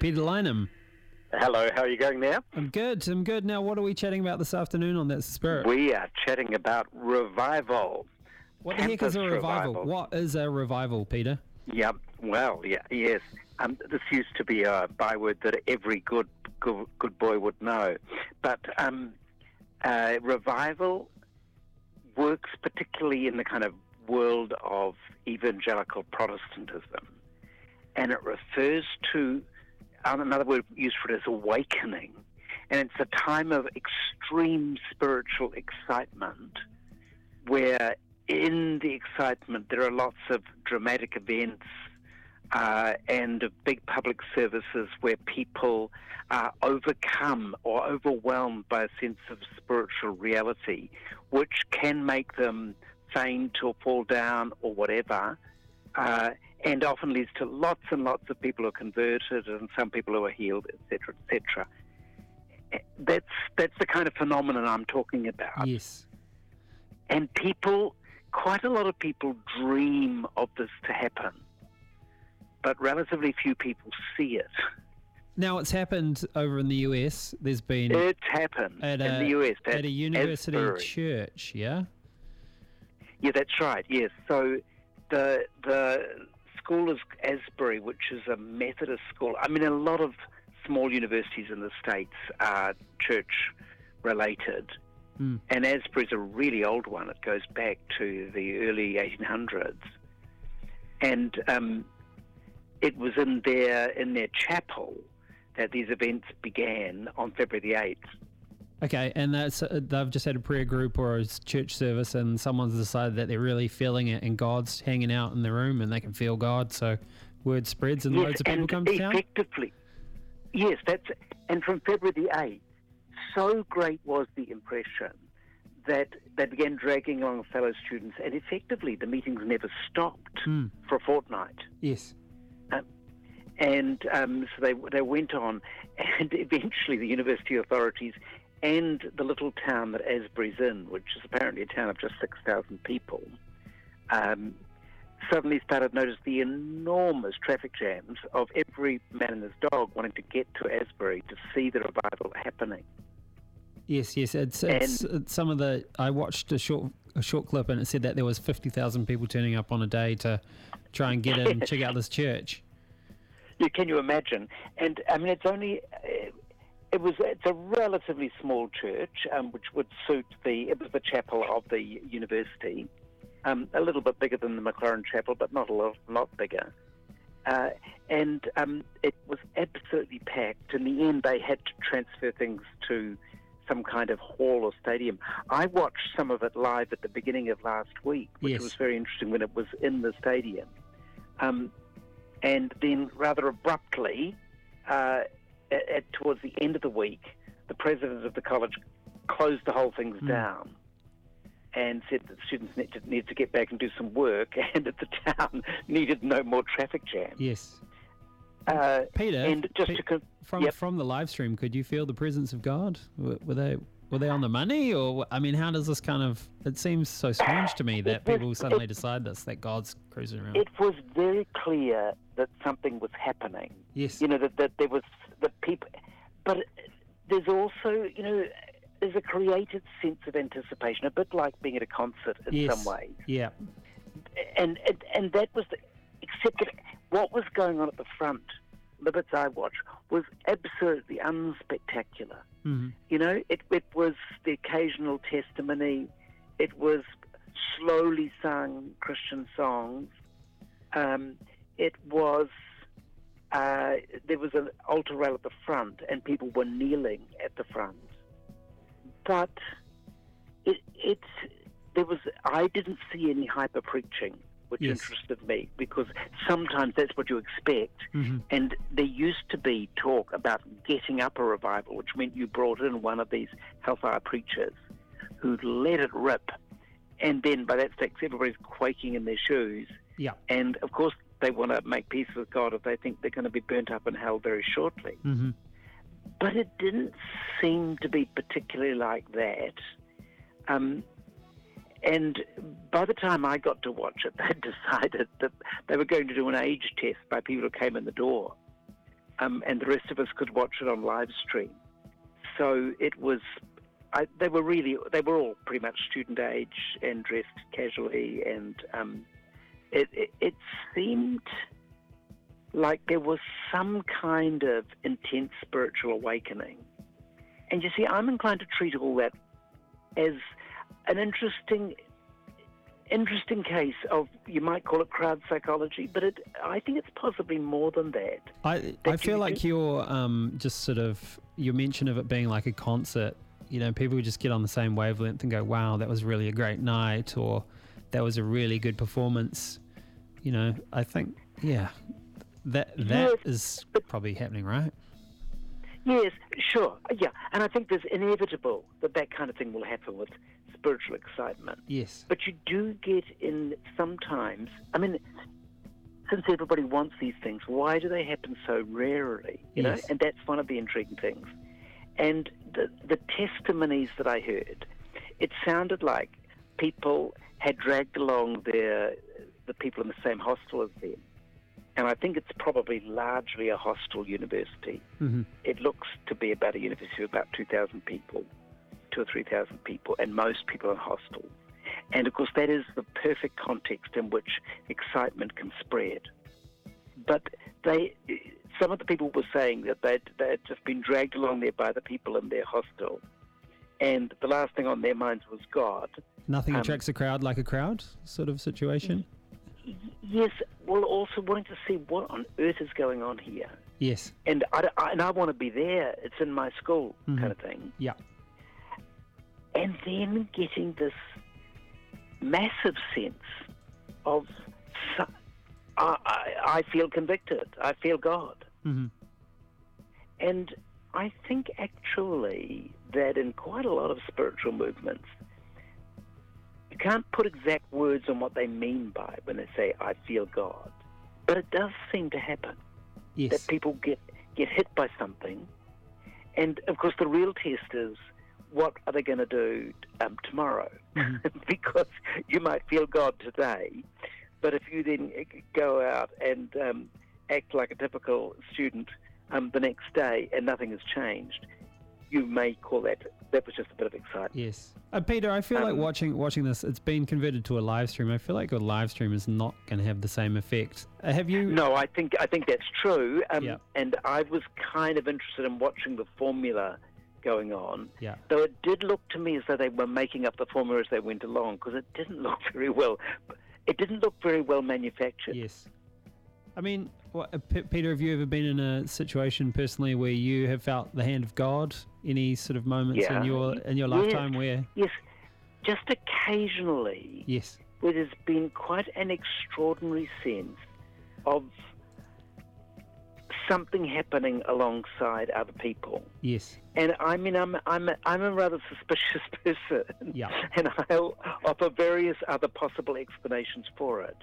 Peter Lineham. Hello, how are you going now? I'm good. I'm good. Now, what are we chatting about this afternoon on that spirit? We are chatting about revival. what the heck is a revival? revival. What is a revival, Peter? Yep. Well, yeah, yes. Um, this used to be a byword that every good good, good boy would know, but um, uh, revival works particularly in the kind of world of evangelical Protestantism, and it refers to another word used for it is awakening, and it's a time of extreme spiritual excitement where in the excitement there are lots of dramatic events uh, and big public services where people are overcome or overwhelmed by a sense of spiritual reality, which can make them faint or fall down or whatever, uh, and often leads to lots and lots of people who are converted and some people who are healed, etc., etc. That's that's the kind of phenomenon I'm talking about. Yes. And people, quite a lot of people dream of this to happen, but relatively few people see it. Now, it's happened over in the US. There's been It's happened at in a, the US at a university Asbury. church, yeah? Yeah, that's right. Yes. So the the school is Asbury, which is a Methodist school. I mean, a lot of small universities in the states are church related, Hmm. and Asbury's a really old one. It goes back to the early 1800s, and um, it was in their in their chapel that these events began on February the eighth. Okay, and that's uh, they've just had a prayer group or a church service, and someone's decided that they're really feeling it, and God's hanging out in the room, and they can feel God. So word spreads, and yes, loads of people come to town. effectively, yes, that's and from February the eighth, so great was the impression that they began dragging along fellow students, and effectively the meetings never stopped Hmm. for a fortnight. Yes. And um, so they they went on, and eventually the university authorities and the little town that Asbury's in, which is apparently a town of just six thousand people, um, suddenly started to notice the enormous traffic jams of every man and his dog wanting to get to Asbury to see the revival happening. Yes, yes. It's, it's, it's some of the. I watched a short a short clip, and it said that there was fifty thousand people turning up on a day to try and get in and check out this church. Yeah, can you imagine? And I mean, it's only uh, it was it's a relatively small church, um, which would suit the it was the chapel of the university, um, a little bit bigger than the Maclaurin Chapel, but not a lot, lot bigger. Uh, and um, it was absolutely packed. In the end, they had to transfer things to some kind of hall or stadium. I watched some of it live at the beginning of last week, which Yes. was very interesting when it was in the stadium. Um, and then, rather abruptly, uh, at, towards the end of the week, the president of the college closed the whole things Hmm. down and said that students need to, need to get back and do some work, and that the town needed no more traffic jam. Yes, Uh, Peter. and just Pe- to con- from yep. from the live stream, could you feel the presence of God? Were, were they were they on the money, or I mean, how does this kind of? It seems so strange to me that was- people suddenly decide this that God's cruising around. it was very clear that something was happening. yes. You know that, that there was the people, but there's also you know there's a created sense of anticipation, a bit like being at a concert in yes. some ways. Yeah. and and, and that was the, except that what was going on at the front, the bits I watched, was absolutely unspectacular. hmm You know, it it was the occasional testimony, it was slowly sung Christian songs, um, it was. Uh, there was an altar rail at the front, and people were kneeling at the front. But it, it, there was. I didn't see any hyper preaching, which Yes. interested me because sometimes that's what you expect. hmm And there used to be talk about getting up a revival, which meant you brought in one of these hellfire preachers who let it rip. And then by that stage, everybody's quaking in their shoes. Yeah. And of course, they want to make peace with God if they think they're going to be burnt up in hell very shortly. hmm But it didn't seem to be particularly like that. Um, and by the time I got to watch it, they decided that they were going to do an age test by people who came in the door. um, and the rest of us could watch it on live stream. So it was. I, they were really. They were all pretty much student age and dressed casually, and um, it, it, it seemed like there was some kind of intense spiritual awakening. And you see, I'm inclined to treat all that as an interesting interesting case of you might call it crowd psychology, but it I think it's possibly more than that. I I feel like your um just sort of your mention of it being like a concert. You know, people just get on the same wavelength and go, "Wow, that was really a great night," or "That was a really good performance." You know, I think yeah, that that Yes, is probably happening, right? Yes, sure, yeah, and I think there's inevitable that that kind of thing will happen with spiritual excitement. Yes. But you do get in sometimes. I mean, since everybody wants these things, why do they happen so rarely? You know, Yes. and that's one of the intriguing things. And the the testimonies that I heard, it sounded like people had dragged along their the people in the same hostel as them. And I think it's probably largely a hostel university. hmm It looks to be about a university of about 2,000 people, two or 3,000 people, and most people in hostels. And of course, that is the perfect context in which excitement can spread. But they, some of the people were saying that they'd, they'd just been dragged along there by the people in their hostel, and the last thing on their minds was God. Nothing Um, attracts a crowd like a crowd, sort of situation. Yes, well, also wanting to see what on earth is going on here. Yes. And I, I- and I want to be there. It's in my school, Mhm. kind of thing. Yeah. and then getting this massive sense of I, I, I feel convicted. I feel God, hmm and I think actually that in quite a lot of spiritual movements, can't put exact words on what they mean by it when they say I feel God, but it does seem to happen Yes. that people get get hit by something, and of course the real test is what are they going to do um, tomorrow? Mhm. because you might feel God today, but if you then go out and um, act like a typical student um, the next day and nothing has changed, you may call that that was just a bit of excitement. Yes. Uh, Peter, I feel like Um, watching watching this. It's been converted to a live stream. I feel like a live stream is not going to have the same effect. Uh, have you? No, I think I think that's true. Um, Yeah. And I was kind of interested in watching the formula going on. Yeah. Though it did look to me as though they were making up the formula as they went along, because it didn't look very well. It didn't look very well manufactured. Yes. I mean, what, uh, P- Peter, have you ever been in a situation personally where you have felt the hand of God? Any sort of moments Yeah. in your in your Yes. lifetime where? Yes, just occasionally, Yes. where there's been quite an extraordinary sense of something happening alongside other people. Yes. And I mean, I'm I'm a, I'm a rather suspicious person, Yeah. and I'll offer various other possible explanations for it.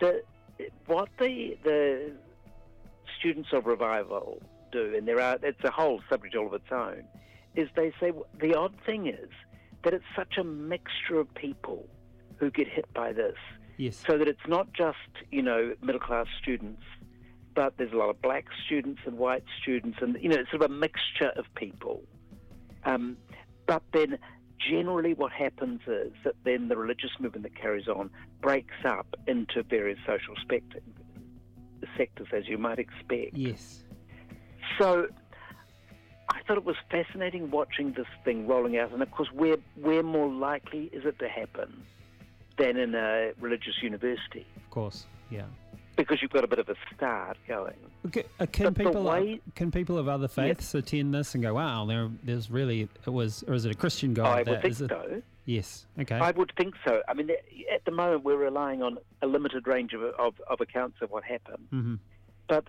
The what the the students of revival do, and there are it's a whole subject all of its own, is they say the odd thing is that it's such a mixture of people who get hit by this, Yes. so that it's not just you know middle class students, but there's a lot of black students and white students, and you know it's sort of a mixture of people. Um, but then generally what happens is that then the religious movement that carries on breaks up into various social spect- sectors, as you might expect. Yes. So I thought it was fascinating watching this thing rolling out, and of course, where where more likely is it to happen than in a religious university? Of course. Yeah. Because you've got a bit of a start going. Okay, uh, can But people way- can people of other faiths attend this and go, "Wow, there, there's really it was," or is it a Christian God? I would think it? so. Yes. Okay. I would think so. I mean, at the moment, we're relying on a limited range of, of, of accounts of what happened. hmm But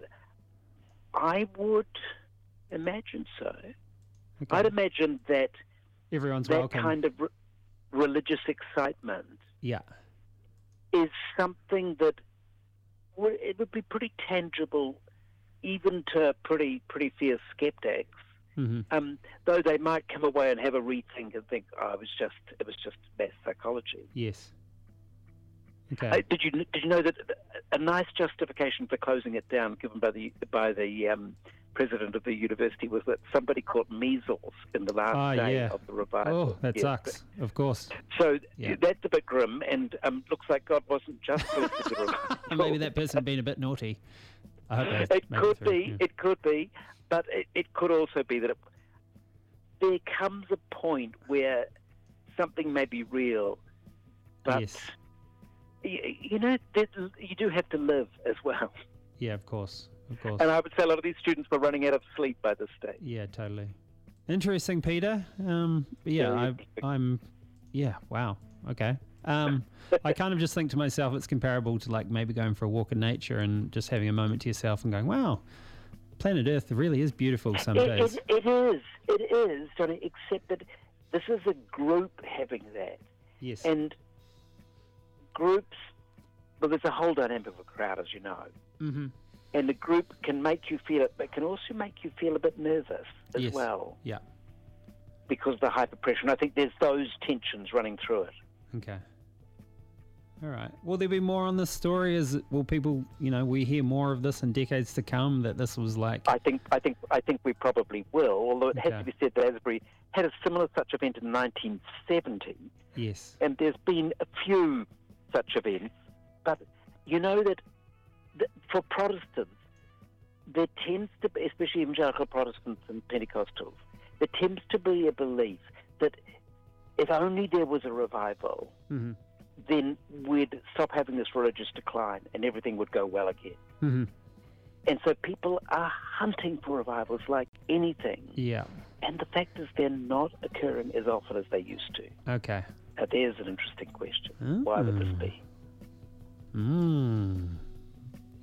I would imagine so. okay. I'd imagine that Everyone's that welcome. kind of re- religious excitement yeah. is something that it would be pretty tangible, even to pretty pretty fierce skeptics. hmm Um, though they might come away and have a rethink and think, "Oh, it was just it was just mass psychology." Yes. Okay. Uh, did you did you know that a nice justification for closing it down, given by the by the um, president of the university, was that somebody caught measles in the last Ah, day yeah. of the revival. oh, that Yes. sucks. Of course. So Yeah. that's a bit grim, and um, looks like God wasn't just pleased with the revival. Maybe that person had been a bit naughty. I hope It could through, be. yeah. It could be, but it, it could also be that it, there comes a point where something may be real, but yes. y- you know you do have to live as well. Yeah, of course. Of course. And I would say a lot of these students were running out of sleep by this stage. Yeah, totally. Interesting, Peter. Um, yeah, Very I, I'm. Yeah, wow. Okay. Um, I kind of just think to myself, it's comparable to like maybe going for a walk in nature and just having a moment to yourself and going, "Wow, planet Earth really is beautiful some It, days." it, it is. It is, Johnny. Except that this is a group having that, yes. and groups. Well, there's a whole dynamic of a crowd, as you know. mm-hmm. And the group can make you feel it, but can also make you feel a bit nervous as Yes. well Yeah. because of the hyper pressure. And I think there's those tensions running through it. Okay. All right. Will there be more on this story? Is will people, you know, we hear more of this in decades to come? That this was like, I think, I think, I think we probably will. Although it has Okay. to be said that Asbury had a similar such event in 1970, yes, and there's been a few such events. But you know that, that for Protestants, there tends to be, especially evangelical Protestants and Pentecostals, there tends to be a belief that if only there was a revival, mm-hmm. then we'd stop having this religious decline and everything would go well again. Mm-hmm. And so people are hunting for revivals like anything. yeah, And the fact is, they're not occurring as often as they used to. okay. Now, there's an interesting question. Why would this Ah. be? Mm.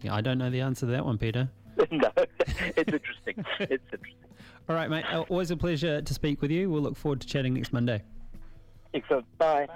Yeah, I don't know the answer to that one, Peter. no, it's interesting. It's interesting. All right, mate. Always a pleasure to speak with you. We'll look forward to chatting next Monday. Excellent. Bye.